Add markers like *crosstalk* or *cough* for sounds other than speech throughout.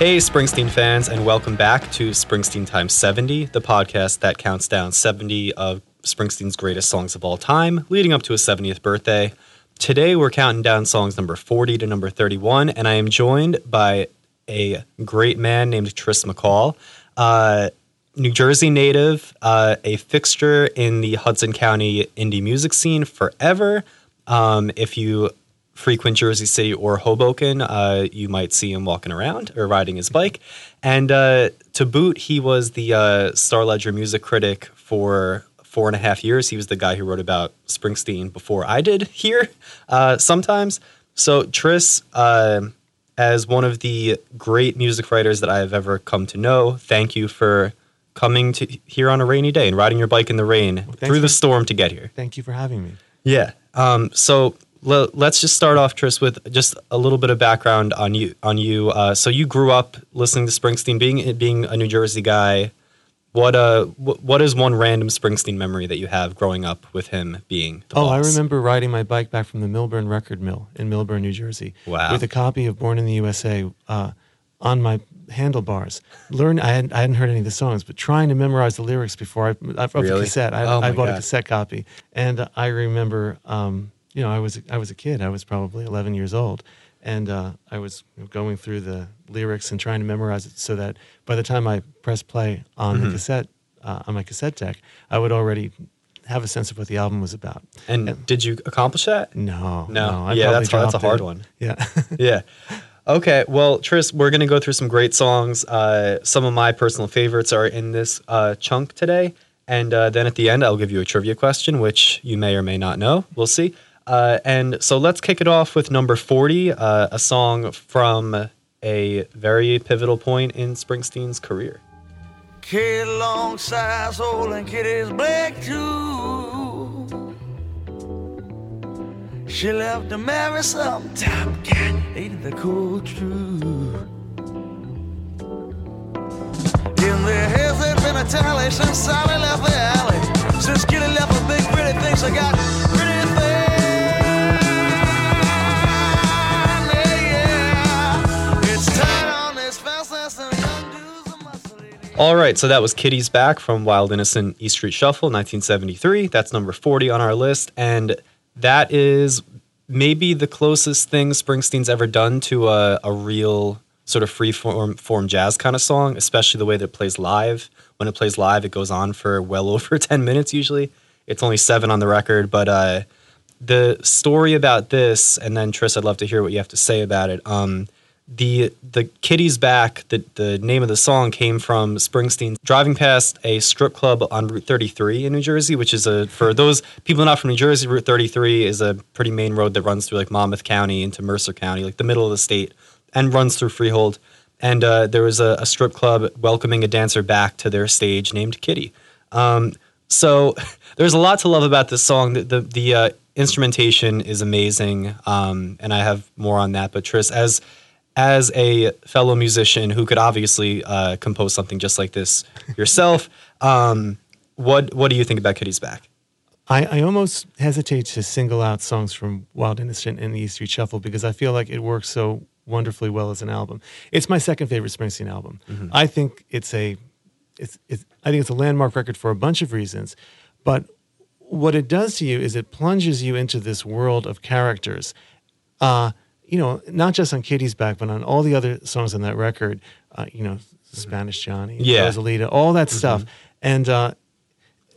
Hey, Springsteen fans, and welcome back to Springsteen Times 70, the podcast that counts down 70 of Springsteen's greatest songs of all time, leading up to his 70th birthday. Today, we're counting down songs number 40 to number 31, and I am joined by a great man named Tris McCall, uh, New Jersey native, uh, a fixture in the Hudson County indie music scene forever. Um, if you frequent Jersey City or Hoboken, uh, you might see him walking around or riding his bike. And uh, to boot, he was the uh, Star Ledger music critic for four and a half years. He was the guy who wrote about Springsteen before I did *laughs* here uh, sometimes. So, Tris, uh, as one of the great music writers that I have ever come to know, thank you for coming to here on a rainy day and riding your bike in the rain through the storm to get here. Thank you for having me. Yeah. Um, so let's just start off, Tris, with just a little bit of background on you. On you. Uh, so you grew up listening to Springsteen, being being a New Jersey guy. What uh, wh- what is one random Springsteen memory that you have growing up with him being? The Oh, I remember riding my bike back from the Milburn Record Mill in Milburn, New Jersey, Wow. with a copy of Born in the USA uh, on my handlebars. Learn, I hadn't, I hadn't heard any of the songs, but trying to memorize the lyrics before I of the cassette. I, Oh, I bought a cassette copy, and I remember, um, you know, I was I was a kid. I was probably 11 years old. And uh, I was going through the lyrics and trying to memorize it so that by the time I pressed play on Mm-hmm. the cassette, uh, on my cassette deck, I would already have a sense of what the album was about. And did you accomplish that? No, No. I Yeah, that's- that's a hard it. one. *laughs* Yeah, *laughs* yeah. Okay. Well, Tris, we're going to go through some great songs. Uh, some of my personal favorites are in this uh, chunk today. And uh, then at the end, I'll give you a trivia question, which you may or may not know. We'll see. Uh, and so let's kick it off with number 40, uh, a song from a very pivotal point in Springsteen's career. Kid long size and Kitty's black too. She left to marry some top cat, ain't the cool truth. In been a tally since Sally left the alley. Since Kitty left big pretty things, I got pretty All right, so that was Kitty's Back from Wild Innocent East Street Shuffle, 1973. That's number 40 on our list. And that is maybe the closest thing Springsteen's ever done to a, a real sort of free form, form jazz kind of song, especially the way that it plays live. When it plays live, it goes on for well *laughs* over 10 minutes usually. It's only seven on the record, but uh, the story about this, and then Tris, I'd love to hear what you have to say about it. Um, the the Kitty's Back, the the name of the song came from Springsteen driving past a strip club on Route 33 in New Jersey, which is a for those people not from New Jersey, Route 33 is a pretty main road that runs through like Monmouth County into Mercer County, like the middle of the state, and runs through Freehold. And uh, there was a, a strip club welcoming a dancer back to their stage named Kitty. Um, so *laughs* there's a lot to love about this song. The the, the uh, instrumentation is amazing, um, and I have more on that. But Tris, as as a fellow musician who could obviously uh, compose something just like this yourself, *laughs* um, what what do you think about Kitty's Back? I, I almost hesitate to single out songs from Wild Innocent and the East Street Shuffle because I feel like it works so wonderfully well as an album. It's my second favorite Springsteen album. I think it's a, it's, it's I think it's a landmark record for a bunch of reasons, but what it does to you is it plunges you into this world of characters. Uh, you know, not just on Kitty's Back, but on all the other songs on that record. Uh, you know, Spanish Johnny, Yeah. Rosalita, all that stuff, and. Uh,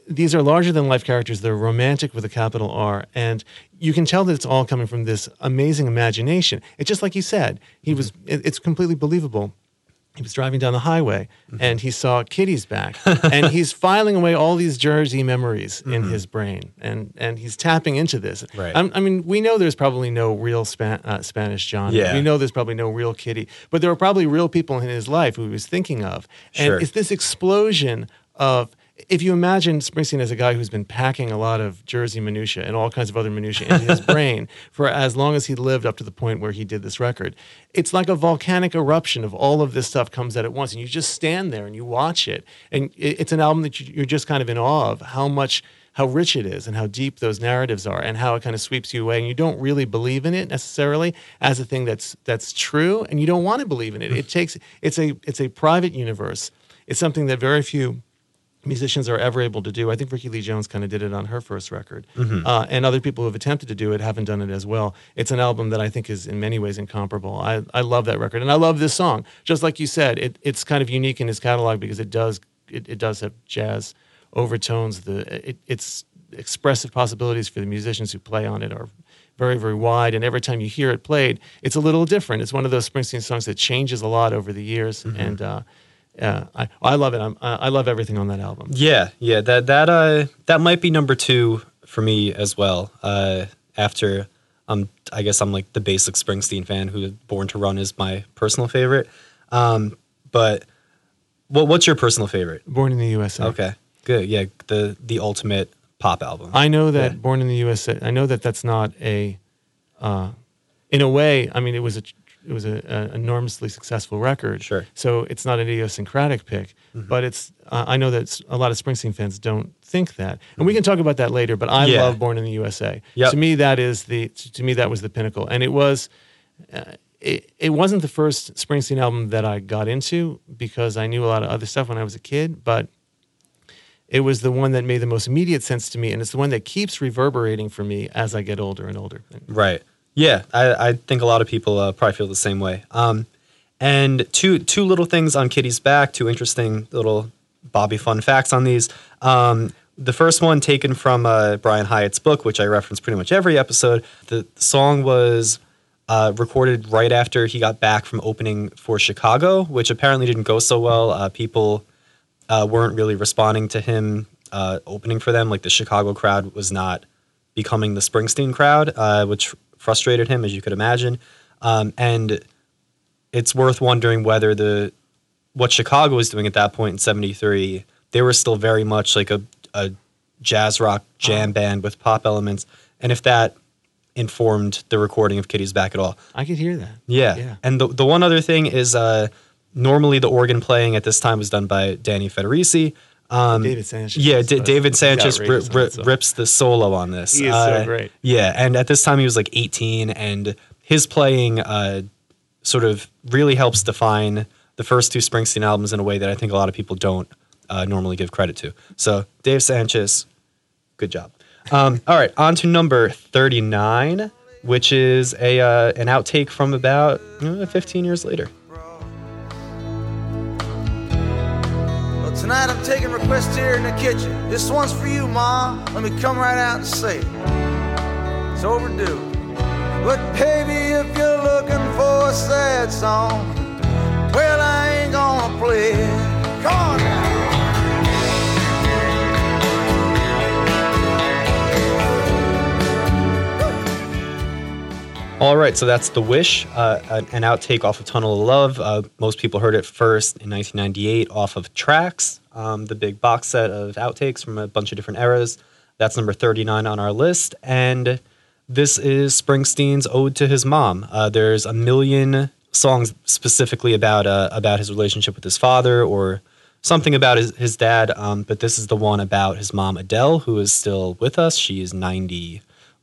these are larger than life characters. They're romantic with a capital R. And you can tell that it's all coming from this amazing imagination. It's just like you said, he was, it- it's completely believable. He was driving down the highway and he saw Kitty's back and he's *laughs* filing away all these Jersey memories in his brain and, and he's tapping into this. Right. I'm- I mean, we know there's probably no real Span- uh, Spanish Johnny. Yeah. We know there's probably no real Kitty, but there were probably real people in his life who he was thinking of. And Sure. it's this explosion of if you imagine Springsteen as a guy who's been packing a lot of Jersey minutia and all kinds of other minutia into his *laughs* brain for as long as he lived up to the point where he did this record, it's like a volcanic eruption of all of this stuff comes out at once, and you just stand there and you watch it, and it's an album that you're just kind of in awe of how much how rich it is and how deep those narratives are and how it kind of sweeps you away and you don't really believe in it necessarily as a thing that's that's true and you don't want to believe in it. It *laughs* takes it's a it's a private universe. It's something that very few musicians are ever able to do. I think Ricky Lee Jones kind of did it on her first record, uh, and other people who have attempted to do it haven't done it as well. It's an album that I think is in many ways incomparable. I, I love that record, and I love this song. Just like you said, it, it's kind of unique in his catalog because it does it, it does have jazz overtones. The it, its expressive possibilities for the musicians who play on it are very very wide and every time you hear it played it's a little different it's one of those springsteen songs that changes a lot over the years and uh, yeah, I, I love it. I'm, I love everything on that album. Yeah, yeah. That that uh that might be number two for me as well. Uh, after um, I guess I'm like the basic Springsteen fan who Born to Run is my personal favorite. Um, but what what's your personal favorite? Born in the USA. Okay, good. Yeah, the the ultimate pop album. I know that Yeah. Born in the USA. I know that that's not a, uh, in a way. I mean, it was a it was a, a enormously successful record. Sure. Mm-hmm. So it's not an idiosyncratic pick, but it's. Uh, I know that a lot of Springsteen fans don't think that, and we can talk about that later. But I Yeah. love Born in the USA. Yep. To me, that is the. To me, that was the pinnacle, and it was. Uh, it, it wasn't the first Springsteen album that I got into because I knew a lot of other stuff when I was a kid, but it was the one that made the most immediate sense to me, and it's the one that keeps reverberating for me as I get older and older. Right. Yeah, I, I think a lot of people uh, probably feel the same way. Um, and two two little things on Kitty's back, two interesting little Bobby fun facts on these. Um, the first one taken from uh, Brian Hyatt's book, which I reference pretty much every episode. The song was uh, recorded right after he got back from opening for Chicago, which apparently didn't go so well. Uh, people uh, weren't really responding to him uh, opening for them. Like the Chicago crowd was not becoming the Springsteen crowd, uh, which frustrated him, as you could imagine. Um, and it's worth wondering whether the what Chicago was doing at that point in '73, they were still very much like a, a jazz rock jam band with pop elements, and if that informed the recording of Kitty's Back at all. I could hear that. Yeah. Yeah. And the the one other thing is uh, normally the organ playing at this time was done by Danny Federici. Um, David Sanchez. yeah, D- uh, David Sanchez ri- outrageous on ri- that song. rips the solo on this. He is so Uh, great. Yeah, and at this time he was like 18, and his playing uh, sort of really helps define the first two Springsteen albums in a way that I think a lot of people don't uh, normally give credit to. So, Dave Sanchez, good job. Um, all right, on to number 39, which is a uh, an outtake from about uh, 15 years later. Tonight I'm taking requests here in the kitchen. This one's for you, Ma. Let me come right out and say it. It's overdue. But baby, if you're looking for a sad song, well, I ain't gonna play it. Come on now. All right, so that's The Wish, uh, an outtake off of Tunnel of Love. Uh, most people heard it first in 1998 off of Tracks, um, the big box set of outtakes from a bunch of different eras. That's number 39 on our list. And this is Springsteen's Ode to His Mom. Uh, there's a million songs specifically about uh, about his relationship with his father or something about his, his dad, um, but this is the one about his mom, Adele, who is still with us. She is 90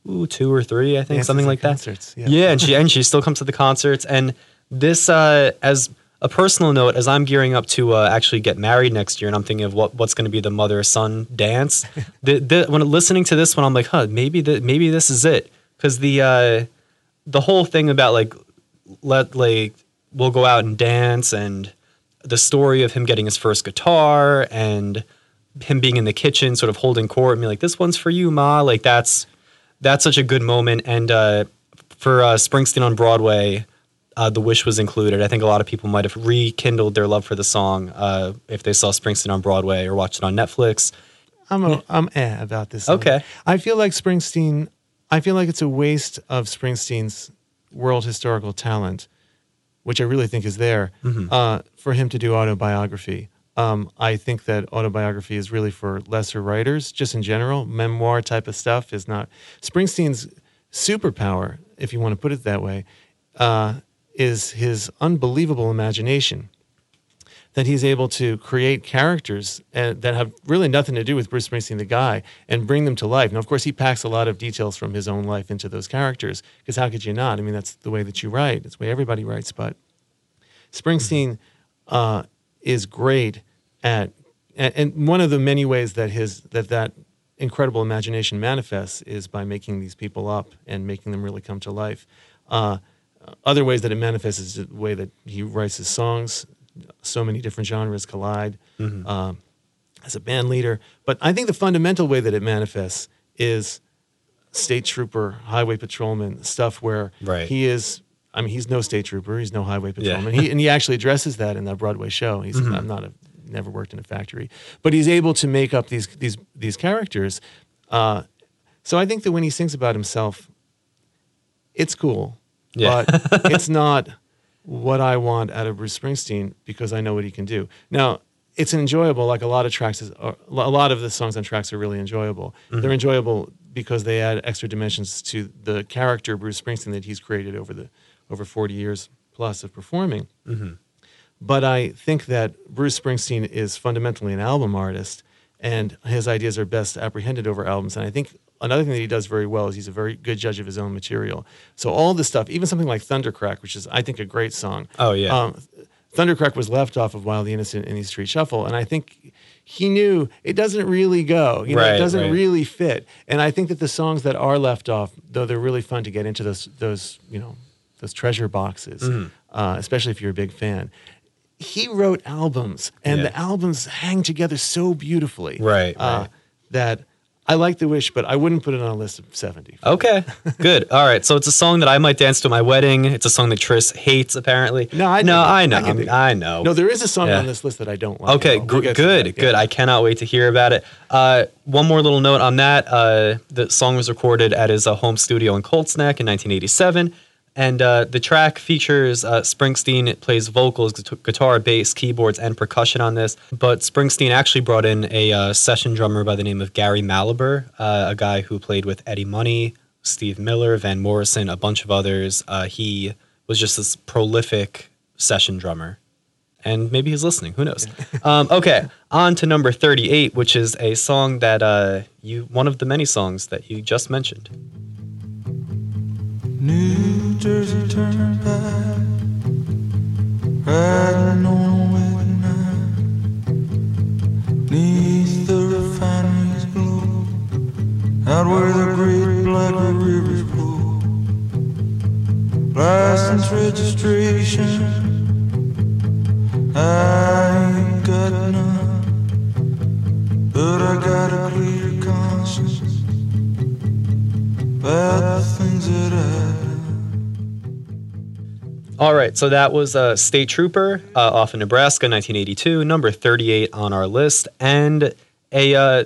ooh, two or three, I think, Dances something like that. yeah. yeah, and she and she still comes to the concerts. And this, uh, as a personal note, as I'm gearing up to uh, actually get married next year, and I'm thinking of what what's going to be the mother son dance. *laughs* the, the, when listening to this one, I'm like, huh, maybe the, maybe this is it, because the uh, the whole thing about like let like we'll go out and dance and the story of him getting his first guitar and him being in the kitchen sort of holding court and be like this one's for you ma like that's that's such a good moment and uh, for uh, springsteen on broadway uh, the wish was included i think a lot of people might have rekindled their love for the song uh, if they saw springsteen on broadway or watched it on netflix I'm a, I'm eh about this. song. Okay. I feel like Springsteen. I feel like it's a waste of Springsteen's world historical talent, which I really think is there, uh, for him to do autobiography. Um, I think that autobiography is really for lesser writers, just in general. Memoir type of stuff is not. Springsteen's superpower, if you want to put it that way, uh, is his unbelievable imagination that he's able to create characters uh, that have really nothing to do with Bruce Springsteen, the guy, and bring them to life. Now, of course, he packs a lot of details from his own life into those characters, because how could you not? I mean, that's the way that you write, it's the way everybody writes. But Springsteen uh, is great at, and, and one of the many ways that his that that incredible imagination manifests is by making these people up and making them really come to life. Uh, other ways that it manifests is the way that he writes his songs. So many different genres collide Mm-hmm. um, as a band leader. But I think the fundamental way that it manifests is state trooper, highway patrolman stuff where Right. he is. I mean, he's no state trooper. He's no highway Yeah. patrolman. He, and he actually addresses that in that Broadway show. He says, Mm-hmm. "I'm not a never worked in a factory," but he's able to make up these these these characters. Uh, so I think that when he sings about himself, it's cool, Yeah. but *laughs* it's not what I want out of Bruce Springsteen because I know what he can do. Now, it's enjoyable. Like a lot of tracks, is, a lot of the songs on tracks are really enjoyable. They're enjoyable because they add extra dimensions to the character Bruce Springsteen that he's created over the over 40 years plus of performing. But I think that Bruce Springsteen is fundamentally an album artist, and his ideas are best apprehended over albums. And I think another thing that he does very well is he's a very good judge of his own material. So all this stuff, even something like Thundercrack, which is I think a great song. Oh, yeah. Um, Thundercrack was left off of Wild the Innocent in the Street Shuffle, and I think he knew it doesn't really go. You know, Right, it doesn't right. really fit. And I think that the songs that are left off, though they're really fun to get into those those you know those treasure boxes, Mm-hmm. uh, especially if you're a big fan. He wrote albums, and Yeah. the albums hang together so beautifully, Right, Uh, right. That I like the wish, but I wouldn't put it on a list of seventy. Okay, *laughs* good. All right, so it's a song that I might dance to my wedding. It's a song that Tris hates, apparently. No, I no. I know, I can dig it. I know. No, there is a song Yeah. on this list that I don't like. Okay, We'll good, yeah. good. I cannot wait to hear about it. Uh, one more little note on that: uh, the song was recorded at his uh, home studio in Colts Neck in 1987, and uh, the track features uh, Springsteen it plays vocals, guitar, bass, keyboards, and percussion on this. But Springsteen actually brought in a uh, session drummer by the name of Gary Malaber, uh, a guy who played with Eddie Money, Steve Miller, Van Morrison, a bunch of others. Uh, he was just this prolific session drummer and maybe he's listening. Who knows? *laughs* um, okay, on to number thirty-eight, which is a song that uh, you one of the many songs that you just mentioned. New Jersey Turnpike, riding on a wet night, neath the refinery's glow, out where the great black rivers flow. License registration, I ain't got none, but I got a clear things that I All right, so that was uh, State Trooper uh, off in Nebraska, 1982, number 38 on our list, and a. Uh,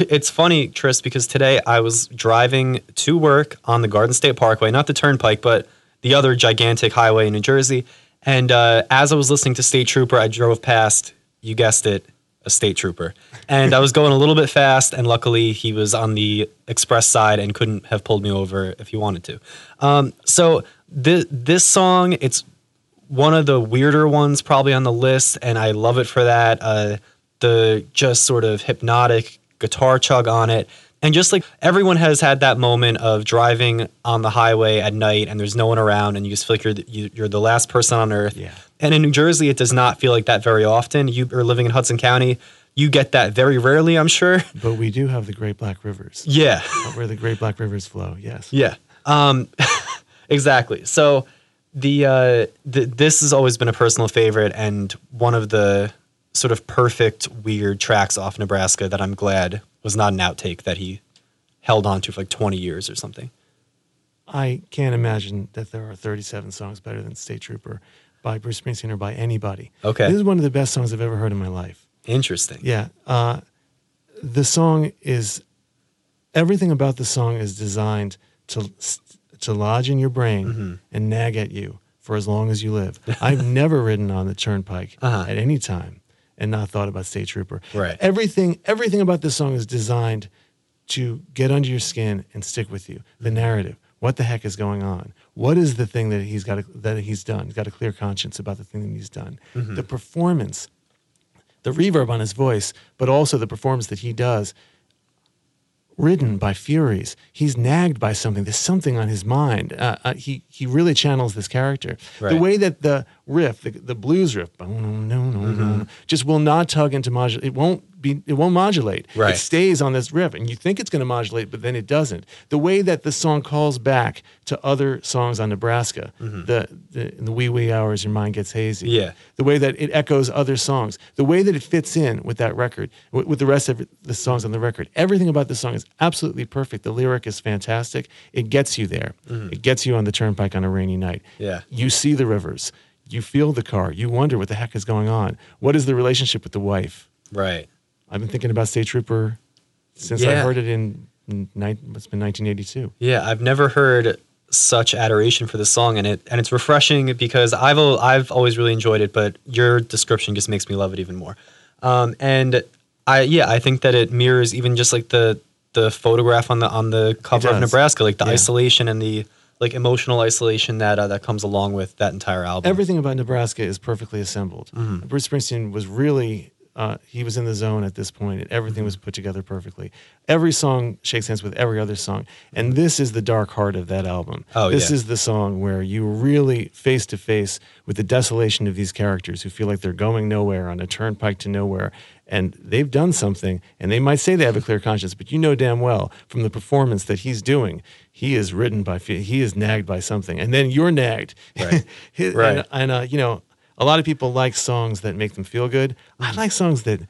it's funny, Tris, because today I was driving to work on the Garden State Parkway, not the Turnpike, but the other gigantic highway in New Jersey. And uh, as I was listening to State Trooper, I drove past, you guessed it, a state trooper. And I was going a little bit fast, and luckily he was on the express side and couldn't have pulled me over if he wanted to. Um, so this this song, it's one of the weirder ones probably on the list, and I love it for that. Uh, the just sort of hypnotic guitar chug on it. And just like everyone has had that moment of driving on the highway at night and there's no one around and you just feel like you're the, you- you're the last person on earth. Yeah. And in New Jersey, it does not feel like that very often. You are living in Hudson County, you get that very rarely, I'm sure. *laughs* But we do have the Great Black Rivers, Yeah. *laughs* where the Great Black Rivers flow. Yes. Yeah. Um, *laughs* exactly. So the, uh, the this has always been a personal favorite and one of the sort of perfect weird tracks off Nebraska that I'm glad was not an outtake that he held on to for like 20 years or something. I can't imagine that there are 37 songs better than State Trooper by Bruce Springsteen or by anybody. Okay. This is one of the best songs I've ever heard in my life. Interesting. Yeah. Uh, the song is, everything about the song is designed to, to lodge in your brain Mm-hmm. and nag at you for as long as you live. *laughs* I've never ridden on the turnpike Uh-huh. at any time and not thought about State Trooper. Right. Everything, everything about this song is designed to get under your skin and stick with you. The narrative, what the heck is going on? What is the thing that he's got to, that he's done? He's got a clear conscience about the thing that he's done. The performance, the reverb on his voice, but also the performance that he does ridden by furies. He's nagged by something. There's something on his mind. Uh, uh, he he really channels this character. The way that the riff, the, the blues riff, just will not tug into modulate. It won't be. It won't modulate. Right. It stays on this riff, and you think it's going to modulate, but then it doesn't. The way that the song calls back to other songs on Nebraska, mm-hmm. the, the in the wee wee hours, your mind gets hazy. Yeah. The way that it echoes other songs, the way that it fits in with that record, with, with the rest of the songs on the record. Everything about the song is absolutely perfect. The lyric is fantastic. It gets you there. Mm-hmm. It gets you on the turnpike on a rainy night. Yeah. You see the rivers. You feel the car. You wonder what the heck is going on. What is the relationship with the wife? Right. I've been thinking about State Trooper since I heard it in, in it's been 1982. Yeah, I've never heard such adoration for the song, and it and it's refreshing because I've I've always really enjoyed it, but your description just makes me love it even more. Um, and I yeah, I think that it mirrors even just like the the photograph on the on the cover of. Nebraska, like the Yeah. isolation and the like emotional isolation that uh, that comes along with that entire album. Everything about Nebraska is perfectly assembled. Mm-hmm. Bruce Springsteen was really, uh, he was in the zone at this point, and everything Mm-hmm. was put together perfectly. Every song shakes hands with every other song. And this is the dark heart of that album. Oh, this yeah. is the song where you really face to face with the desolation of these characters who feel like they're going nowhere on a turnpike to nowhere. And they've done something, and they might say they have a clear conscience, but you know damn well from the performance that he's doing, he is ridden by, he is nagged by something. And then you're nagged. Right. *laughs* His- Right. And, and uh, you know, a lot of people like songs that make them feel good. I like songs that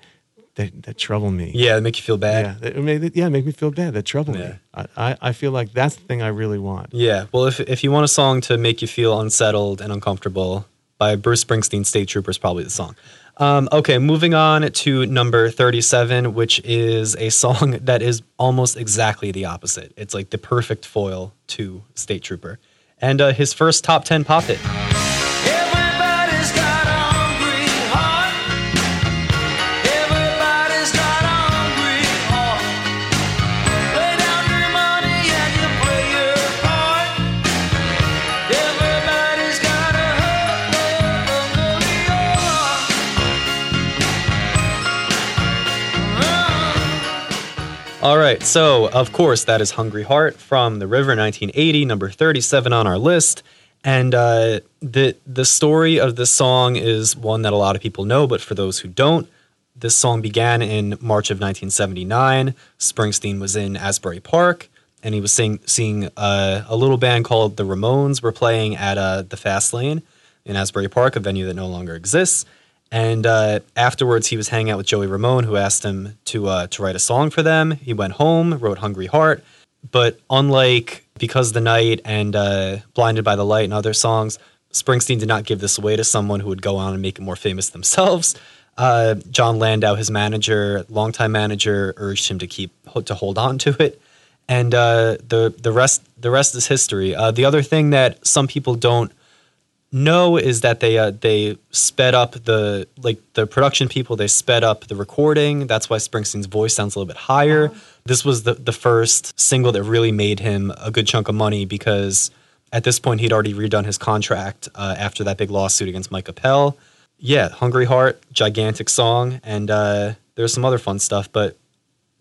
that, that trouble me. Yeah, make you feel bad. Yeah, that make, yeah, make me feel bad. That trouble Yeah. me. I, I, I feel like that's the thing I really want. Yeah. Well, if if you want a song to make you feel unsettled and uncomfortable, by Bruce Springsteen, "State Trooper" is probably the song. Um, okay, moving on to number thirty-seven, which is a song *laughs* that is almost exactly the opposite. It's like the perfect foil to "State Trooper," and uh, his first top ten pop hit. All right, so of course that is "Hungry Heart" from The River, 1980, number 37 on our list. And uh, the the story of this song is one that a lot of people know, but for those who don't, this song began in March of 1979. Springsteen was in Asbury Park, and he was sing, seeing uh, a little band called the Ramones were playing at uh, the Fast Lane in Asbury Park, a venue that no longer exists. And uh, afterwards, he was hanging out with Joey Ramone, who asked him to uh, to write a song for them. He went home, wrote "Hungry Heart," but unlike "Because the Night" and uh, "Blinded by the Light" and other songs, Springsteen did not give this away to someone who would go on and make it more famous themselves. Uh, John Landau, his manager, longtime manager, urged him to keep to hold on to it, and uh, the the rest the rest is history. Uh, the other thing that some people don't know is that they uh, they sped up the like the production people they sped up the recording. That's why springsteen's voice sounds a little bit higher. This was the, the first single that really made him a good chunk of money because at this point he'd already redone his contract uh, after that big lawsuit against mike appel. Yeah hungry heart gigantic song and uh, there's some other fun stuff but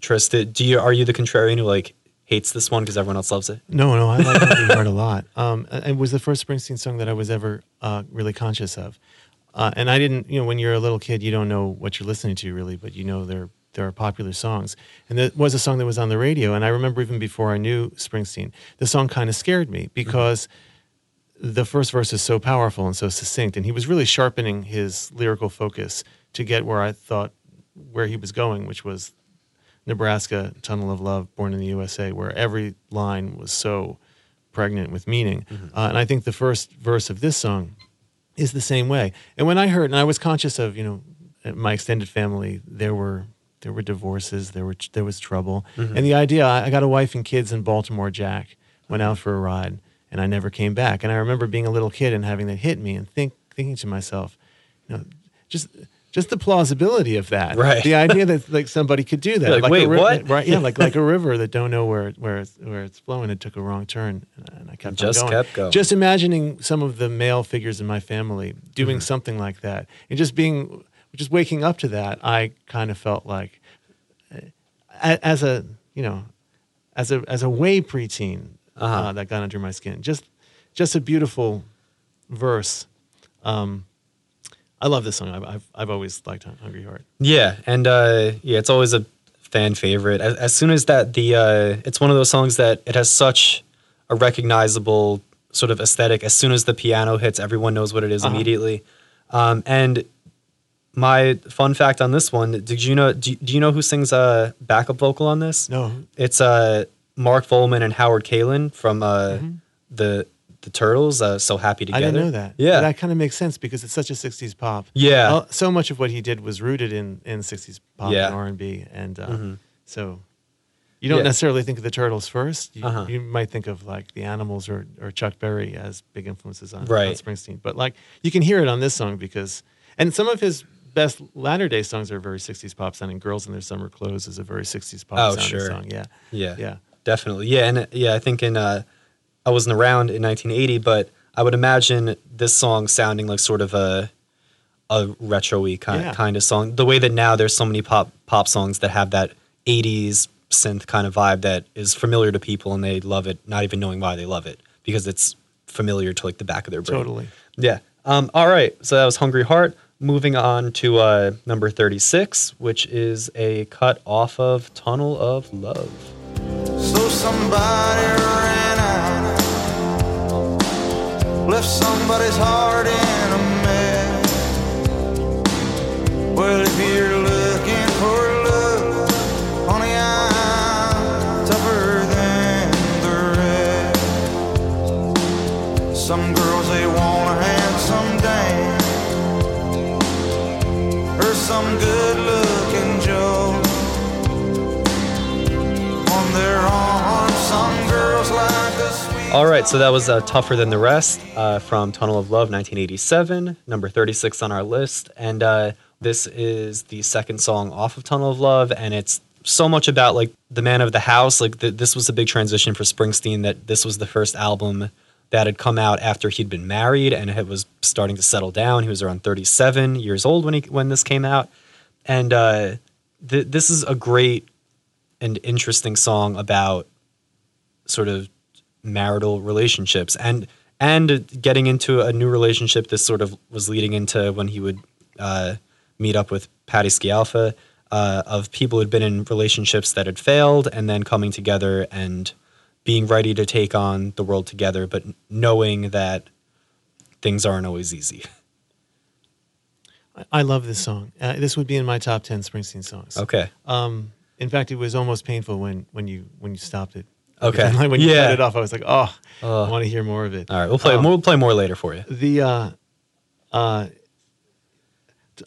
tristan do you are you the contrarian who like hates this one because everyone else loves it No, no, I like Hungry Heart a *laughs* lot. Um, it was the first Springsteen song that I was ever uh, really conscious of. Uh, and I didn't, you know, when you're a little kid, you don't know what you're listening to really, but you know they're there are popular songs. And there was a song that was on the radio, and I remember even before I knew Springsteen, the song kind of scared me because the first verse is so powerful and so succinct, and he was really sharpening his lyrical focus to get where I thought where he was going, which was Nebraska, Tunnel of Love, Born in the USA, where every line was so pregnant with meaning. Uh, and I think the first verse of this song is the same way. And when I heard, and I was conscious of, you know, my extended family, there were there were divorces, there were there was trouble, and the idea. I, I got a wife and kids in Baltimore. Jack went out for a ride, and I never came back. And I remember being a little kid and having that hit me, and think thinking to myself, you know, just just the plausibility of that. Right. The idea that like somebody could do that. Like, a "Wait, ri- what?" Right. Yeah. Like like a *laughs* river that don't know where where it's, where it's flowing. It took a wrong turn, and I kept Just on going. kept going. Just imagining some of the male figures in my family doing Mm-hmm. something like that, and just being just waking up to that, I kind of felt like, uh, as a you know, as a as a way preteen uh Uh-huh. that got under my skin. Just just a beautiful verse. Um, I love this song. I've, I've, I've always liked Hungry Heart. Yeah, and uh, yeah, it's always a fan favorite. As, as soon as that, the uh, it's one of those songs that it has such a recognizable sort of aesthetic. As soon as the piano hits, everyone knows what it is Uh-huh. immediately. Um, and my fun fact on this one: Did you know? Do, do you know who sings uh, backup vocal on this? No, It's uh, Mark Volman and Howard Kalin from uh, Mhm. the the Turtles. Uh, so happy together. I didn't know that. Yeah, But that kind of makes sense because it's such a '60s pop. yeah. So much of what he did was rooted in in '60s pop Yeah. and R&B, and uh, Mhm. so you don't Yeah. necessarily think of the Turtles first. You, Uh-huh. you might think of like the Animals or or Chuck Berry as big influences on, right. on. Springsteen. But like you can hear it on this song because, and some of his best latter day songs are very '60s pop sounding. "Girls in Their Summer Clothes" is a very '60s pop Oh, sounding sure. song. Yeah, Yeah, yeah. definitely. Yeah, and uh, yeah, I think in uh, I wasn't around in 1980, but I would imagine this song sounding like sort of a a retro-y kind Yeah. kind of song. The way that now there's so many pop pop songs that have that 80s synth kind of vibe that is familiar to people and they love it, not even knowing why they love it because it's familiar to like the back of their brain. Totally. Yeah. Um, all right. So that was Hungry Heart. Moving on to uh, number 36, which is a cut off of Tunnel of Love. So somebody ran out, left somebody's heart in a mess. Well, if you're looking for love, honey, I'm tougher than the rest. Some girls they want a handsome dame, or some good-looking All right, so that was uh, Tougher Than the Rest uh, from Tunnel of Love 1987, number 36 on our list. And uh, this is the second song off of Tunnel of Love, and it's so much about like the man of the house. Like th- this was a big transition for Springsteen, that this was the first album that had come out after he'd been married and it was starting to settle down. He was around 37 years old when he when this came out. And uh, th- this is a great and interesting song about sort of marital relationships and and getting into a new relationship this sort of was leading into when he would uh, meet up with Patty Scialfa uh, of people who had been in relationships that had failed and then coming together and being ready to take on the world together but knowing that things aren't always easy I, I love this song. Uh, this would be in my top ten Springsteen songs. okay Um, in fact, it was almost painful when when you when you stopped it. Okay. Like, when you Yeah. cut it off, I was like, oh, Uh, I want to hear more of it. all right we'll play Um, we'll play more later for you The uh, uh,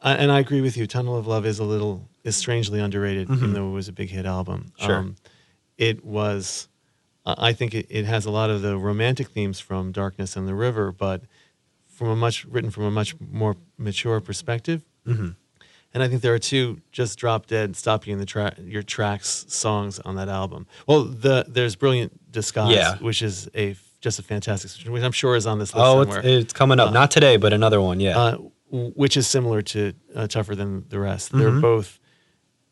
and I agree with you. Tunnel of Love is a little is strangely underrated, even though it was a big hit album. Mm-hmm. Um, Sure. it was. I I think it, it has a lot of the romantic themes from Darkness and the River, but from a much written from a much more mature perspective. hmm And I think there are two just drop dead, stop you in the tra- your tracks songs on that album. Well, the there's brilliant disguise, Yeah. which is a just a fantastic, which I'm sure is on this list oh it's, somewhere. it's coming up Uh, not today but another one yeah uh, which is similar to uh, Tougher Than the Rest. Mhm. They're both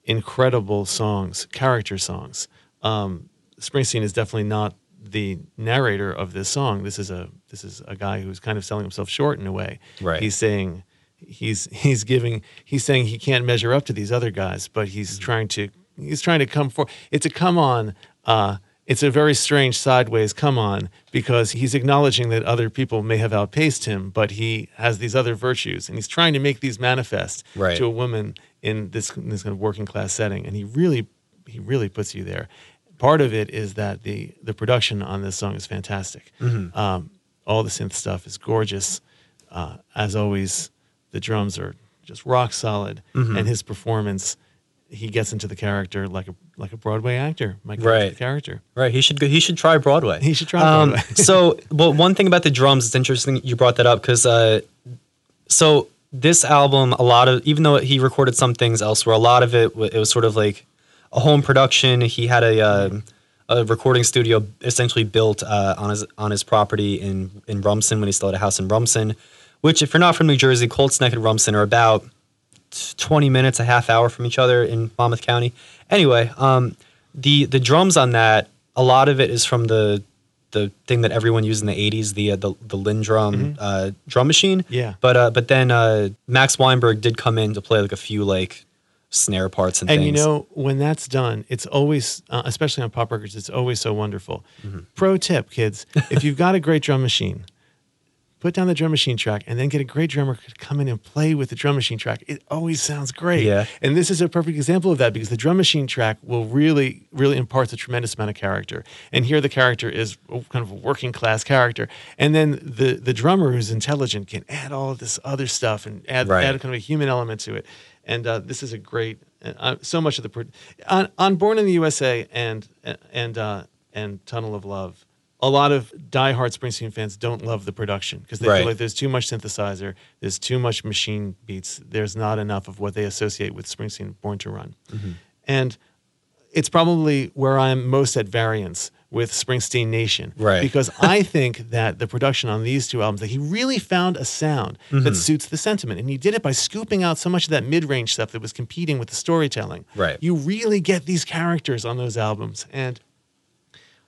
incredible songs, character songs. Um, Springsteen is definitely not the narrator of this song. This is a this is a guy who's kind of selling himself short in a way. Right. He's saying he's he's giving he's saying he can't measure up to these other guys, but he's trying to he's trying to come for it's a come on. Uh, it's a very strange sideways come on because he's acknowledging that other people may have outpaced him, but he has these other virtues and he's trying to make these manifest Right. to a woman in this in this kind of working class setting, and he really he really puts you there. Part of it is that the the production on this song is fantastic. Mhm. Um, all the synth stuff is gorgeous. Uh, as always, the drums are just rock solid, Mhm. and his performance, he gets into the character like a like a Broadway actor might get Right. into the character. Right. He should go, he should try Broadway. He should try Um, so, *laughs* well, one thing about the drums, it's interesting you brought that up because, uh, so this album, a lot of even though he recorded some things elsewhere, a lot of it it was sort of like a home production. He had a uh, a recording studio essentially built uh, on his on his property in in Rumson when he still had a house in Rumson. Which, if you're not from New Jersey, Colts Neck and Rumson are about 20 minutes, a half hour from each other in Monmouth County. Anyway, um, the the drums on that, a lot of it is from the the thing that everyone used in the 80s, the uh, the, the Lindrum mm-hmm. uh, drum machine. Yeah. But uh, but then uh, Max Weinberg did come in to play like a few like snare parts and, and things. you know when that's done it's always uh, especially on pop records it's always so wonderful mm-hmm. pro tip kids if you've got a great drum machine put down the drum machine track and then get a great drummer to come in and play with the drum machine track. It always sounds great. Yeah. And this is a perfect example of that because the drum machine track will really, really imparts a tremendous amount of character. And here the character is kind of a working class character. And then the the drummer who's intelligent can add all of this other stuff and add, right. add kind of a human element to it. And uh, this is a great, uh, so much of the on, on Born in the USA and and uh, and Tunnel of Love a lot of diehard Springsteen fans don't love the production because they right. feel like there's too much synthesizer, there's too much machine beats, there's not enough of what they associate with Springsteen Born to Run. Mm-hmm. And it's probably where I'm most at variance with Springsteen Nation. Right. Because *laughs* I think that the production on these two albums, that he really found a sound mm-hmm. that suits the sentiment. And he did it by scooping out so much of that mid range stuff that was competing with the storytelling. Right. You really get these characters on those albums. And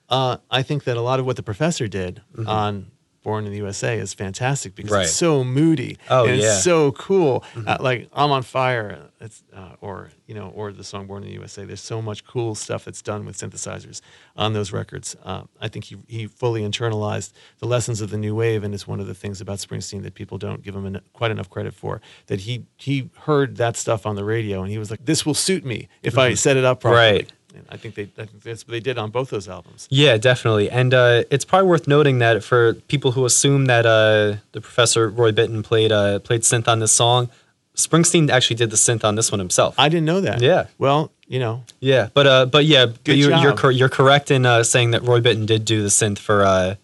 uh, I think that a lot of what the professor did mm-hmm. on Born in the USA is fantastic because right. it's so moody oh, and yeah. it's so cool. Mm-hmm. Uh, like I'm on fire, uh, or you know, or the song Born in the USA. There's so much cool stuff that's done with synthesizers on those records. Uh, I think he he fully internalized the lessons of the new wave, and it's one of the things about Springsteen that people don't give him en- quite enough credit for. That he he heard that stuff on the radio, and he was like, "This will suit me if mm-hmm. I set it up properly." Right. And I think they I think that's what they did on both those albums. Yeah, definitely. And uh, it's probably worth noting that for people who assume that uh, the professor Roy Bittan played uh, played synth on this song, Springsteen actually did the synth on this one himself. I didn't know that. Yeah. Well, you know. Yeah, but uh, but yeah, Good but you, job. you're cor- you're correct in uh, saying that Roy Bittan did do the synth for uh,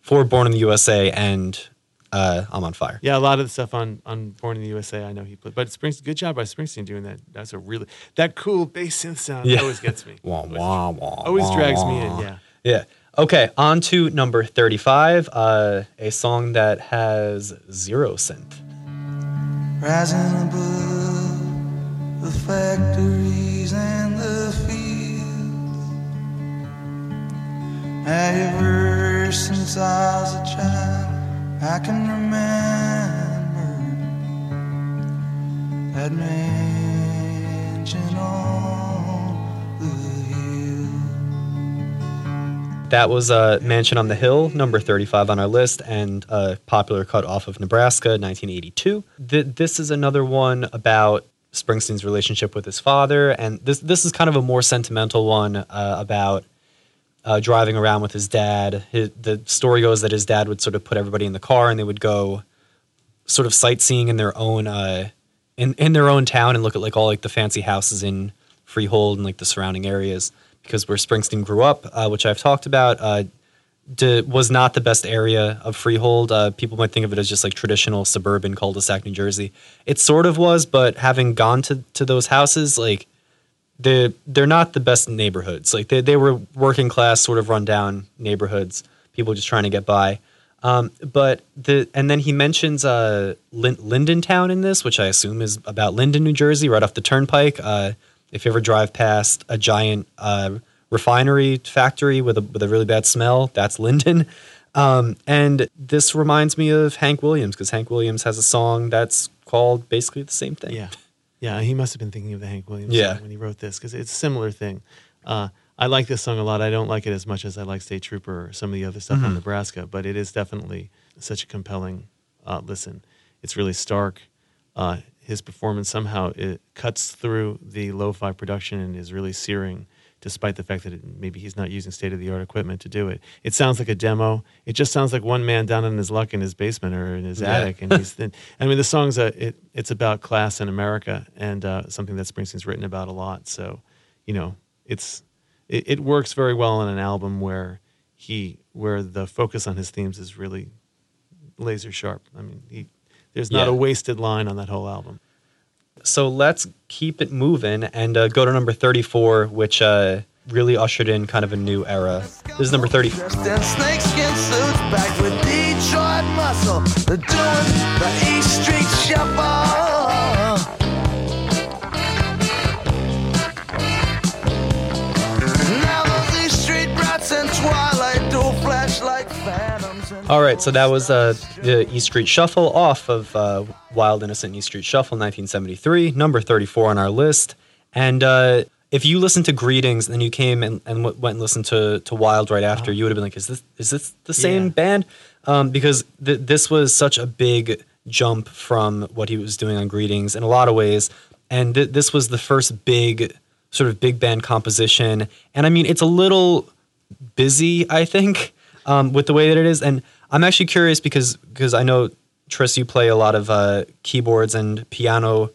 for Born in the USA and uh, I'm on fire. Yeah, a lot of the stuff on on Born in the USA, I know he played. But Springs, good job by Springsteen doing that. That's a really that cool bass synth sound Yeah. always gets me. *laughs* Wah, always, wah, wah, always drags wah. me in. Yeah. Yeah. Okay, on to number 35, uh, a song that has zero synth. Rising above the factories and the fields. Ever since I was a child, I can remember that mansion on the hill. That was uh, Mansion on the Hill, number 35 on our list, and a popular cut off of Nebraska, 1982. Th- this is another one about Springsteen's relationship with his father, and this this is kind of a more sentimental one uh, about uh, driving around with his dad. His, the story goes that his dad would sort of put everybody in the car, and they would go sort of sightseeing in their own uh, in in their own town and look at like all like the fancy houses in Freehold and like the surrounding areas because where Springsteen grew up, uh, which I've talked about, uh, d- was not the best area of Freehold. Uh, people might think of it as just like traditional suburban cul-de-sac New Jersey. It sort of was, but having gone to to those houses, like they they're not the best neighborhoods. Like they they were working class, sort of rundown neighborhoods. People just trying to get by. Um, but the and then he mentions uh, Lin- Linden Town in this, which I assume is about Linden, New Jersey, right off the turnpike. Uh, if you ever drive past a giant uh, refinery factory with a with a really bad smell, that's Linden. *laughs* Um, and this reminds me of Hank Williams because Hank Williams has a song that's called basically the same thing. Yeah. Yeah. He must have been thinking of the Hank Williams Yeah. when he wrote this because it's a similar thing. Uh, I like this song a lot. I don't like it as much as I like State Trooper or some of the other stuff on Nebraska, but it is definitely such a compelling uh, listen. It's really stark. Uh, his performance somehow it cuts through the lo-fi production and is really searing, despite the fact that it, maybe he's not using state-of-the-art equipment to do it. It sounds like a demo. It just sounds like one man down in his luck in his basement or in his Yeah. attic, and he's. *laughs* I mean, the song's a, it, it's about class in America and uh, something that Springsteen's written about a lot. So, you know, it's it, it works very well on an album where he where the focus on his themes is really laser sharp. I mean, he There's not Yeah. a wasted line on that whole album. So let's keep it moving and uh, go to number 34, which uh, really ushered in kind of a new era. This is number 30. Dressed in snakeskin suits, backed with Detroit muscle. They're doing the Street Shuffle. Now those East Street brats and Twilight do flash like phantoms. All right, so that was uh, the East Street Shuffle off of uh, Wild Innocent East Street Shuffle 1973, number 34 on our list. And uh, if you listened to Greetings and you came and, and w- went and listened to, to Wild right after, you would have been like, is this is this the same Yeah. band? Um, because th- this was such a big jump from what he was doing on Greetings in a lot of ways. And th- this was the first big sort of big band composition. And I mean, it's a little busy, I think, um, with the way that it is. And I'm actually curious because because I know Tris, you play a lot of uh, keyboards and piano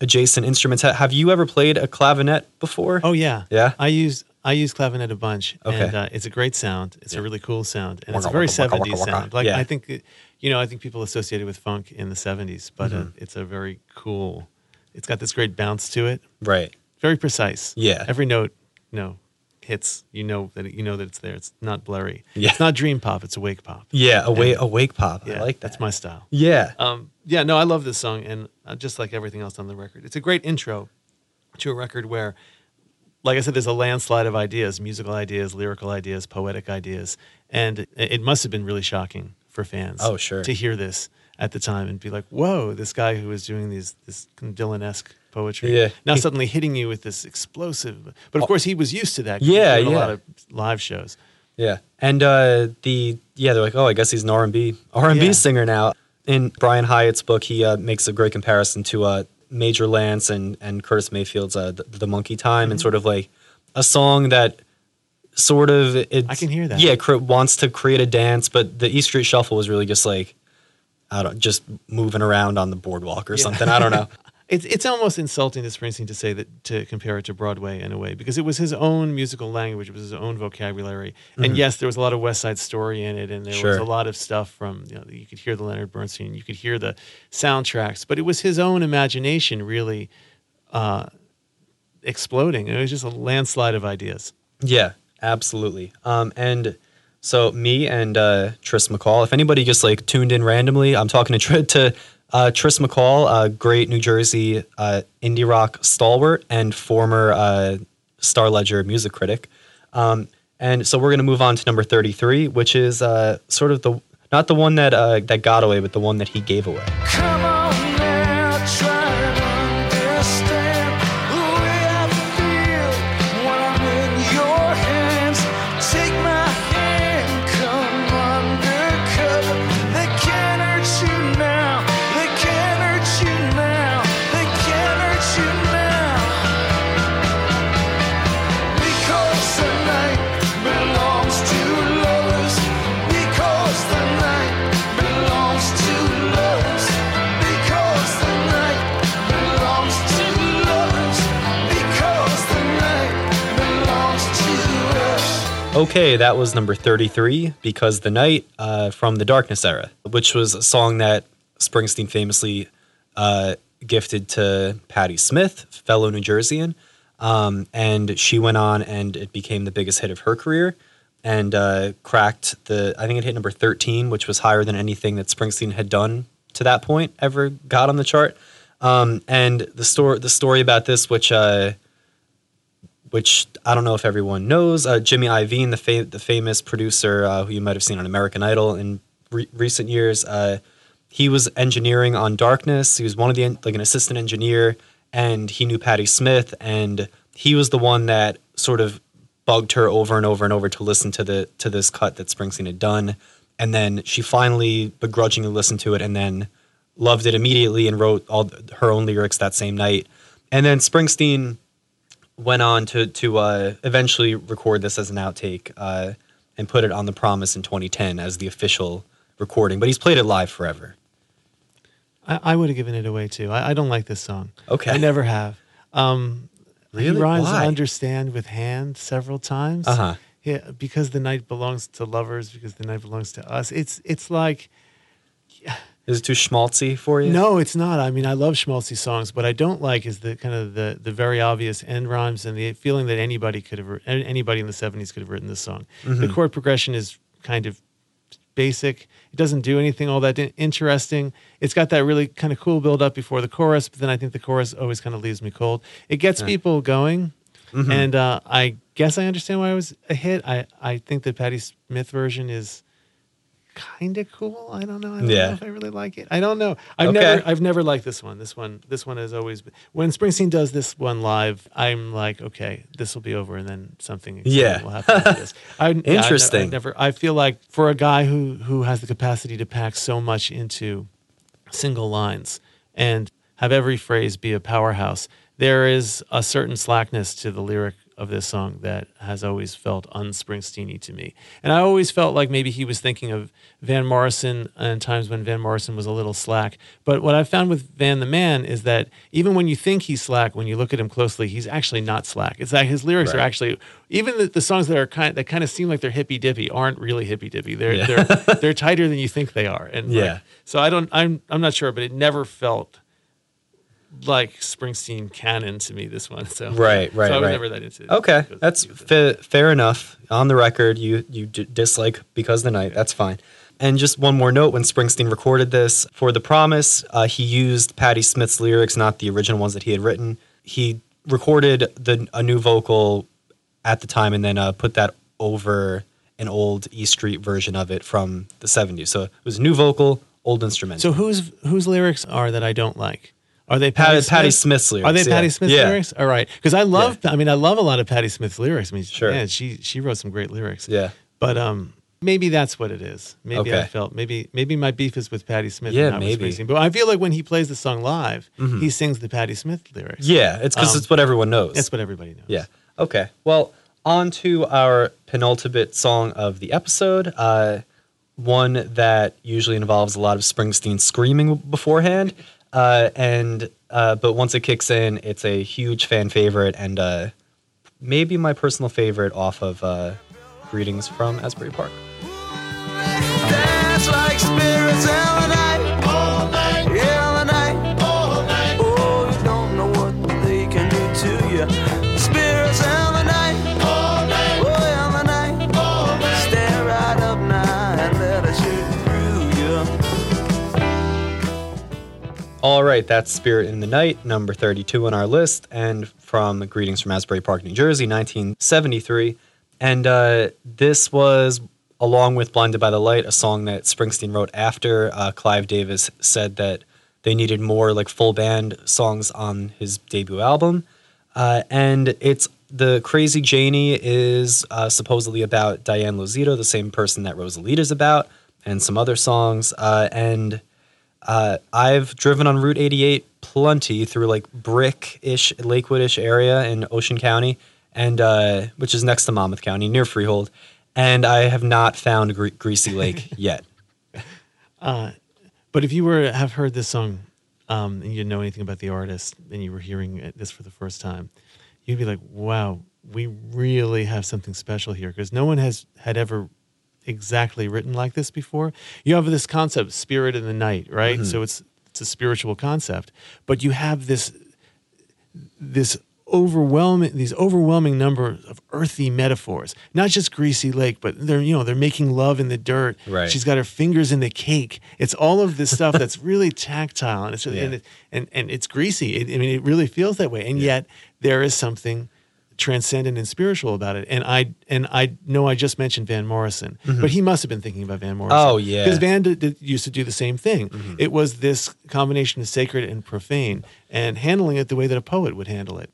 adjacent instruments. Ha- have you ever played a clavinet before? Oh yeah, Yeah? I use I use clavinet a bunch, Okay. and uh, it's a great sound. It's a really cool sound, and it's a very seventies sound. Like Yeah. I think, it- you know, I think people associated with funk in the seventies, but uh, Mm-hmm. it's a very cool. It's got this great bounce to it. Right. Very precise. Yeah. Every note, you know, hits. You know that it, you know that it's there. It's not blurry. Yeah. It's not dream pop. It's awake pop. Yeah, awake, awake pop. Yeah, I like that. That's my style. Yeah. Um, yeah, no, I love this song, and uh, just like everything else on the record, it's a great intro to a record where, like I said, there's a landslide of ideas, musical ideas, lyrical ideas, poetic ideas, and it, it must have been really shocking for fans. Oh, sure. to hear this at the time and be like, "Whoa, this guy who was doing these this Dylan-esque poetry, Yeah. now He- suddenly hitting you with this explosive." But of course, he was used to that. Yeah, did a yeah. lot of live shows. Yeah, and uh, the yeah, they're like, oh, I guess he's an R and B R and B Yeah. singer now. In Brian Hiatt's book, he uh, makes a great comparison to uh, Major Lance and and Curtis Mayfield's uh, the, the Monkey Time, Mm-hmm. and sort of like a song that sort of it. I can hear that. Yeah, cr- wants to create a dance, but the East Street Shuffle was really just like. I don't know, just moving around on the boardwalk or Yeah. something. I don't know. *laughs* It's it's almost insulting to Springsteen to say that to compare it to Broadway in a way because it was his own musical language, it was his own vocabulary, and yes, there was a lot of West Side Story in it, and there was Mm-hmm. A lot of stuff from you know you could hear the Leonard Bernstein, you could hear the soundtracks, but it was his own imagination really uh, exploding. It was just a landslide of ideas. Yeah, absolutely. Um, and so me and uh, Tris McCall, if anybody just like tuned in randomly, I'm talking to to uh, Tris McCall, a great New Jersey uh, indie rock stalwart and former uh, Star Ledger music critic. Um, and so we're going to move on to number 33, which is uh, sort of the not the one that uh, that got away, but the one that he gave away. Okay, that was number 33, Because the Night uh, from the Darkness era, which was a song that Springsteen famously uh, gifted to Patti Smith, fellow New Jerseyan. Um, and she went on and it became the biggest hit of her career and uh, cracked the, I think it hit number 13, which was higher than anything that Springsteen had done to that point ever got on the chart. Um, and the story, the story about this, which uh, which I don't know if everyone knows. Uh, Jimmy Iovine, the fa- the famous producer uh, who you might have seen on American Idol in re- recent years, uh, he was engineering on Darkness. He was one of the like an assistant engineer, and he knew Patti Smith, and he was the one that sort of bugged her over and over and over to listen to the to this cut that Springsteen had done, and then she finally begrudgingly listened to it, and then loved it immediately and wrote all her own lyrics that same night, and then Springsteen went on to to uh, eventually record this as an outtake uh, and put it on the Promise in 2010 as the official recording. But he's played it live forever. I, I would have given it away too. I, I don't like this song. Okay. I never have. Um, Really? He rhymes Why? understand with hand several times. Uh-huh. Yeah, because the night belongs to lovers, because the night belongs to us. It's it's like Is it too schmaltzy for you? No, it's not. I mean, I love schmaltzy songs. but I don't like is the kind of the the very obvious end rhymes and the feeling that anybody could have anybody in the '70s could have written this song. The chord progression is kind of basic. It doesn't do anything all that interesting. It's got that really kind of cool build up before the chorus, but then I think the chorus always kind of leaves me cold. It gets people going, and uh, I guess I understand why it was a hit. I I think the Patti Smith version is kind of cool. I don't know. I don't Yeah. know if I really like it. I don't know. I've Okay. never I've never liked this one. This one this one has always been when Springsteen does this one live, I'm like, okay, this will be over and then something Yeah. will happen this. *laughs* I, yeah, I've Interesting. I've never I feel like for a guy who who has the capacity to pack so much into single lines and have every phrase be a powerhouse, there is a certain slackness to the lyric of this song that has always felt unspringsteeny to me. And I always felt like maybe he was thinking of Van Morrison and times when Van Morrison was a little slack. But what I found with Van the Man is that even when you think he's slack, when you look at him closely, he's actually not slack. It's that his lyrics are actually even the, the songs that are kind that kind of seem like they're hippy dippy aren't really hippy dippy. They're Yeah. they're *laughs* they're tighter than you think they are. And like, Yeah. so I don't I'm I'm not sure, but it never felt like Springsteen canon to me. This one, *laughs* so Right, right, So I was right. never that into. Okay, that's fa- fair enough. On the record, you you d- dislike because the night. That's fine. And just one more note: when Springsteen recorded this for "The Promise," uh, he used Patti Smith's lyrics, not the original ones that he had written. He recorded the a new vocal at the time, and then uh, put that over an old E Street version of it from the '70s. So it was a new vocal, old instrumental. So whose whose lyrics are that I don't like? Are they Patty, Patti, Patti Smith? Smith's lyrics. Are they yeah. Patti Smith yeah. lyrics? All right, because I love. I mean, I love a lot of Patti Smith lyrics. I mean, Sure. man, she she wrote some great lyrics. Yeah. But um, maybe that's what it is. Maybe I felt maybe maybe my beef is with Patti Smith. Yeah, maybe. But I feel like when he plays the song live, he sings the Patti Smith lyrics. Yeah, it's because Um, it's what everyone knows. that's what everybody knows. Yeah. Okay. Well, on to our penultimate song of the episode. Uh, one that usually involves a lot of Springsteen screaming beforehand, uh, and uh, but once it kicks in, it's a huge fan favorite and uh, maybe my personal favorite off of uh, "Greetings from Asbury Park." All right, that's Spirit in the Night, number 32 on our list, and from Greetings from Asbury Park, New Jersey, 1973. And uh, this was, along with Blinded by the Light, a song that Springsteen wrote after uh, Clive Davis said that they needed more like full band songs on his debut album. Uh, and it's the Crazy Janie is uh, supposedly about Diane Lozito, the same person that Rosalita's about, and some other songs. Uh, and uh, I've driven on Route 88 plenty through like brick-ish, Lakewood-ish area in Ocean County, and uh, which is next to Monmouth County, near Freehold, and I have not found Gre- Greasy Lake *laughs* yet. But if you were have heard this song um, and you didn't know anything about the artist and you were hearing it- this for the first time, you'd be like, wow, we really have something special here because no one has had ever exactly written like this before. You have this concept, spirit in the night, right? Mm-hmm. So it's it's a spiritual concept, but you have this this overwhelming these overwhelming number of earthy metaphors not just greasy lake but they're you know they're making love in the dirt Right. she's got her fingers in the cake it's all of this stuff that's *laughs* really tactile and it's Yeah. and, it, and and it's greasy it, i mean it really feels that way and yet there is something transcendent and spiritual about it and i and i know i just mentioned van morrison but he must have been thinking about van morrison Mm-hmm. Oh, yeah. Mm-hmm. because van did, did- used to do the same thing it was this combination of sacred and profane and handling it the way that a poet would handle it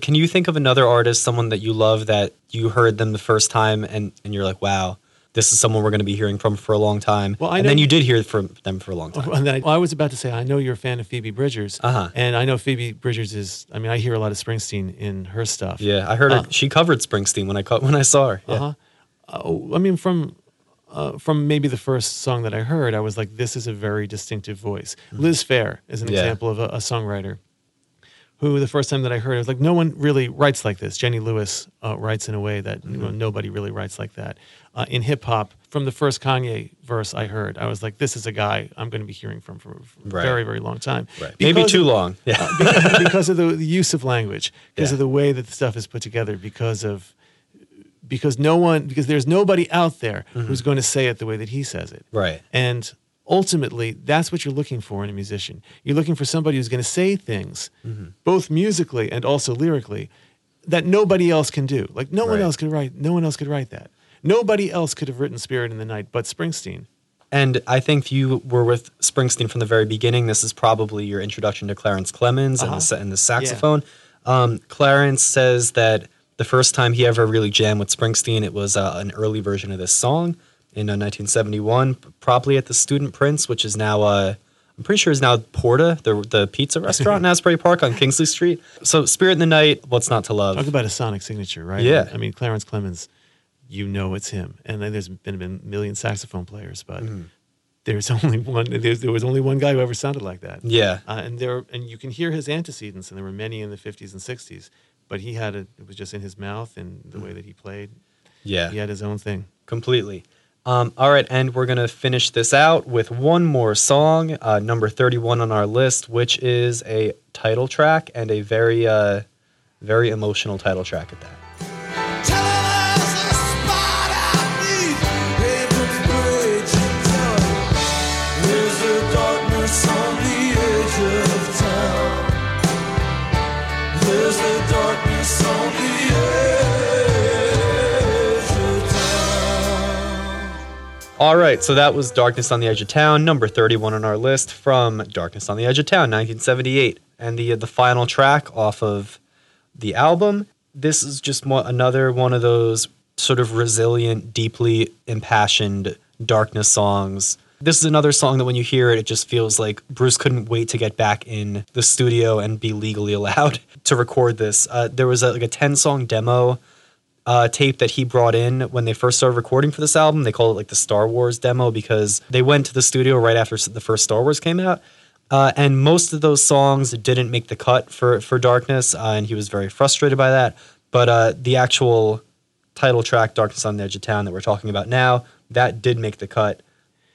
Can you think of another artist, someone that you love that you heard them the first time and, and you're like, wow, this is someone we're going to be hearing from for a long time. Well, I and then you did hear from them for a long time. And then I, well, I was about to say, I know you're a fan of Phoebe Bridgers, Uh-huh. and I know Phoebe Bridgers is. I mean, I hear a lot of Springsteen in her stuff. Yeah, I heard her, Uh, she covered Springsteen when I ca- when I saw her. Yeah. Uh-huh. Uh, I mean, from uh, from maybe the first song that I heard, I was like, this is a very distinctive voice. Liz Phair is an Mm-hmm. Yeah. example of a, a songwriter who the first time that I heard, it was like, no one really writes like this. Jenny Lewis uh, writes in a way that you know, Mm-hmm. nobody really writes like that. Uh, in hip hop, from the first Kanye verse I heard, I was like, this is a guy I'm going to be hearing from for, for a very, very long time. Right. Maybe too long. *laughs* Yeah. because, *laughs* because of the, the use of language, because Yeah. of the way that the stuff is put together, because of because no one because there's nobody out there who's going to say it the way that he says it. Mm-hmm. Right. And ultimately, that's what you're looking for in a musician. You're looking for somebody who's going to say things, Mm-hmm. both musically and also lyrically, that nobody else can do. Like no one else could write. No one else could write that. Nobody else could have written "Spirit in the Night" but Springsteen. And I think you were with Springsteen from the very beginning. This is probably your introduction to Clarence Clemons and, the, Uh-huh. and the saxophone. Um, Clarence says that the first time he ever really jammed with Springsteen, it was uh, an early version of this song in uh, 1971, probably at the Student Prince, which is now, uh, I'm pretty sure is now Porta, the, the pizza restaurant in *laughs* Asbury Park on Kingsley Street. So Spirit in the Night, What's Not to Love? Talk about a sonic signature, right? Yeah. I mean, Clarence Clemons, you know it's him. And then there's been a million saxophone players, but Mm-hmm. there's *laughs* only one. There's, there was only one guy who ever sounded like that. Yeah. Uh, and there, and you can hear his antecedents, and there were many in the 50s and 60s. But he had it. It was just in his mouth and the way that he played. Yeah. He had his own thing. completely. Um, all right, and we're gonna finish this out with one more song, uh, number thirty-one on our list, which is a title track and a very, uh, very emotional title track at that. All right, so that was Darkness on the Edge of Town, number 31 on our list from Darkness on the Edge of Town, 1978. And the the final track off of the album. This is just another one of those sort of resilient, deeply impassioned darkness songs. This is another song that when you hear it, it just feels like Bruce couldn't wait to get back in the studio and be legally *laughs* allowed to record this. Uh, there was a, like a 10 song demo uh, tape that he brought in when they first started recording for this album. They call it like the Star Wars demo because they went to the studio right after the first Star Wars came out. Uh, and most of those songs didn't make the cut for for Darkness, uh, and he was very frustrated by that. But uh, the actual title track, "Darkness on the Edge of Town," that we're talking about now, that did make the cut.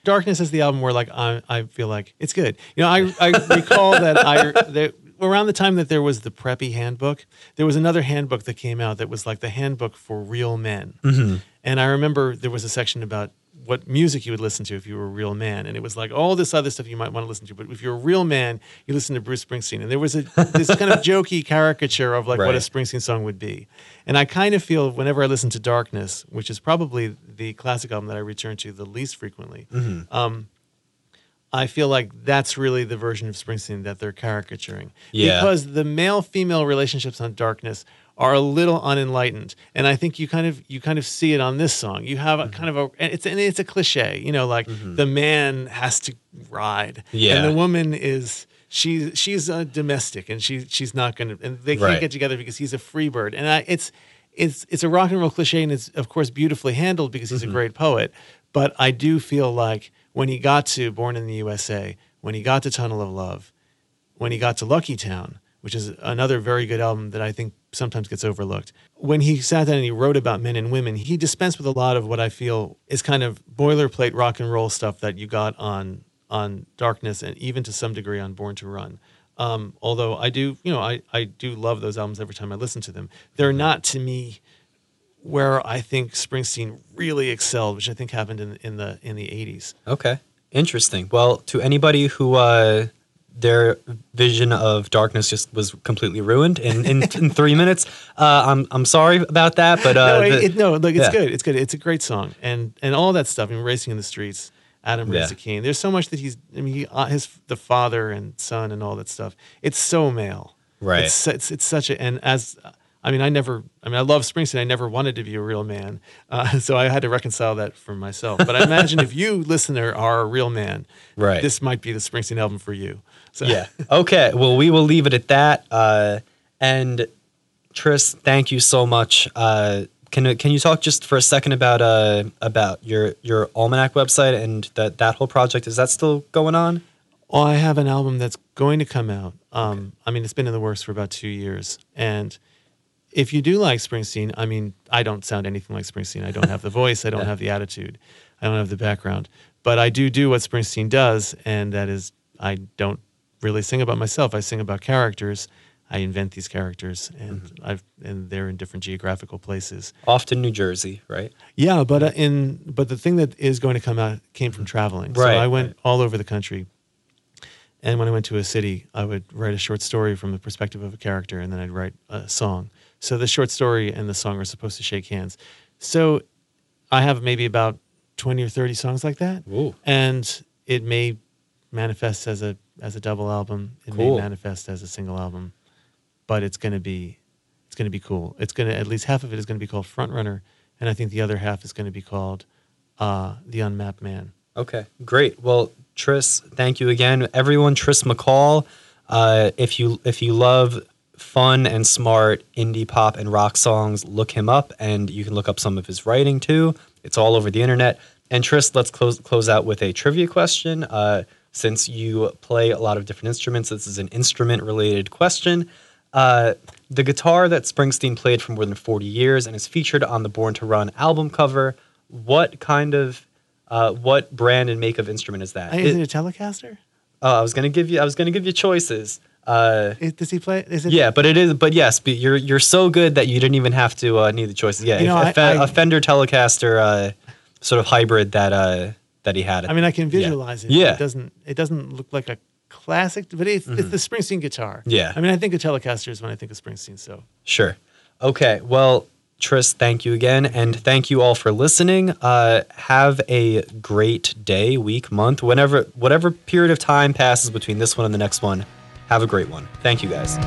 Darkness is the album where like I, I feel like it's good. You know, I, I recall that I *laughs* that around the time that there was the preppy handbook, there was another handbook that came out that was like the handbook for real men. And I remember there was a section about what music you would listen to if you were a real man, and it was like all this other stuff you might want to listen to. But if you're a real man, you listen to Bruce Springsteen. And there was a this kind of *laughs* jokey caricature of like what a Springsteen song would be. And I kind of feel whenever I listen to Darkness, which is probably the classic album that I return to the least frequently, um, I feel like that's really the version of Springsteen that they're caricaturing. Yeah. Because the male female relationships on Darkness are a little unenlightened. And I think you kind of you kind of see it on this song. You have a mm-hmm. kind of a and it's and it's a cliche, you know, like mm-hmm. the man has to ride. Yeah. And the woman is she's she's a domestic and she she's not gonna and they can't Right. get together because he's a free bird. And I it's it's it's a rock and roll cliche and it's of course beautifully handled because he's a mm-hmm. great poet. But I do feel like when he got to Born in the USA, when he got to Tunnel of Love, when he got to Lucky Town, which is another very good album that I think sometimes gets overlooked. When he sat down and he wrote about men and women, he dispensed with a lot of what I feel is kind of boilerplate rock and roll stuff that you got on on Darkness and even to some degree on Born to Run. Um, although I do, you know, I, I do love those albums every time I listen to them. They're not to me where I think Springsteen really excelled, which I think happened in in the in the eighties. Okay, interesting. Well, to anybody who uh, their vision of darkness just was completely ruined in, in, *laughs* in three minutes, uh, I'm I'm sorry about that. But uh, no, it, no, look, it's yeah. good. It's good. It's a great song, and and all that stuff. I mean, racing in the streets, Adam Yeah. raised a Cain. There's so much that he's. I mean, he, uh, his the father and son and all that stuff. It's so male, Right. It's it's, it's such a and as. I mean, I never. I mean, I love Springsteen. I never wanted to be a real man, uh, *laughs* so I had to reconcile that for myself. But I imagine if you, *laughs* listener, are a real man, Right. This might be the Springsteen album for you. So, yeah. Okay. Well, we will leave it at that. Uh, and Tris, thank you so much. Uh, can can you talk just for a second about uh about your your almanac website and that that whole project? Is that still going on? Well, I have an album that's going to come out Um, I mean, it's been in the works for about two years, and if you do like Springsteen, I mean, I don't sound anything like Springsteen. I don't have the *laughs* voice. I don't have the attitude. I don't have the background. But I do do what Springsteen does, and that is I don't really sing about myself. I sing about characters. I invent these characters, and Mm-hmm. I've and they're in different geographical places. Often New Jersey, right? Yeah, but uh, in but the thing that is going to come out came from traveling. Right, So I went right. all over the country, and when I went to a city, I would write a short story from the perspective of a character, and then I'd write a song. So the short story and the song are supposed to shake hands. So I have maybe about twenty or thirty songs like that, Ooh. and it may manifest as a as a double album. It Cool. may manifest as a single album, but it's going to be it's going to be cool. It's going to at least half of it is going to be called Frontrunner, and I think the other half is going to be called uh, The Unmapped Man. Okay, great. Well, Tris, thank you again, everyone. Tris McCall. Uh, if you if you love fun and smart indie pop and rock songs, look him up, and you can look up some of his writing too. It's all over the internet. And Tris, let's close close out with a trivia question. Uh, since you play a lot of different instruments, this is an instrument related question. Uh, the guitar that Springsteen played for more than 40 years and is featured on the Born to Run album cover. What kind of, uh, what brand and make of instrument is that? Is It- it a Telecaster? oh, I was gonna give you, I was gonna give you choices. Uh, Is, does he play? Is it? yeah, but it is, but yes, but you're you're so good that you didn't even have to uh, need the choices. Yeah, You know, a, I- Fe- I- a Fender Telecaster uh, sort of hybrid that uh, that he had. I mean, I can Yeah. visualize it. Yeah. It doesn't. It doesn't look like a classic, but it's, it's the Springsteen guitar. Mm-hmm. Yeah. I mean, I think of Telecasters when I think of Springsteen. So Sure. Okay. Well, Tris, thank you again. And thank you all for listening. Uh, have a great day, week, month, whenever, whatever period of time passes between this one and the next one. Have a great one. Thank you guys.